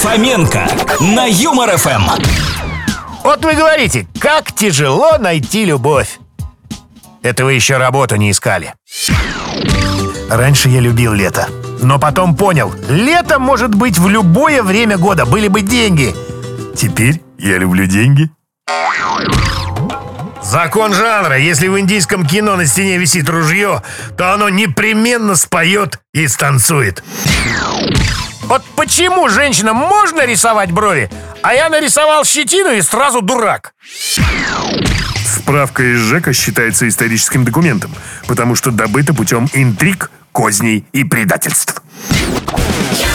Фоменко на Юмор ФМ. Вот вы говорите, как тяжело найти любовь. Это вы еще работу не искали. Раньше я любил лето. Но потом понял, лето может быть в любое время года, были бы деньги. Теперь я люблю деньги. Закон жанра. Если в индийском кино на стене висит ружье, то оно непременно споет и станцует. Вот почему женщинам можно рисовать брови, а я нарисовал щетину и сразу дурак? Справка из ЖЭКа считается историческим документом, потому что добыта путем интриг, козней и предательств. Я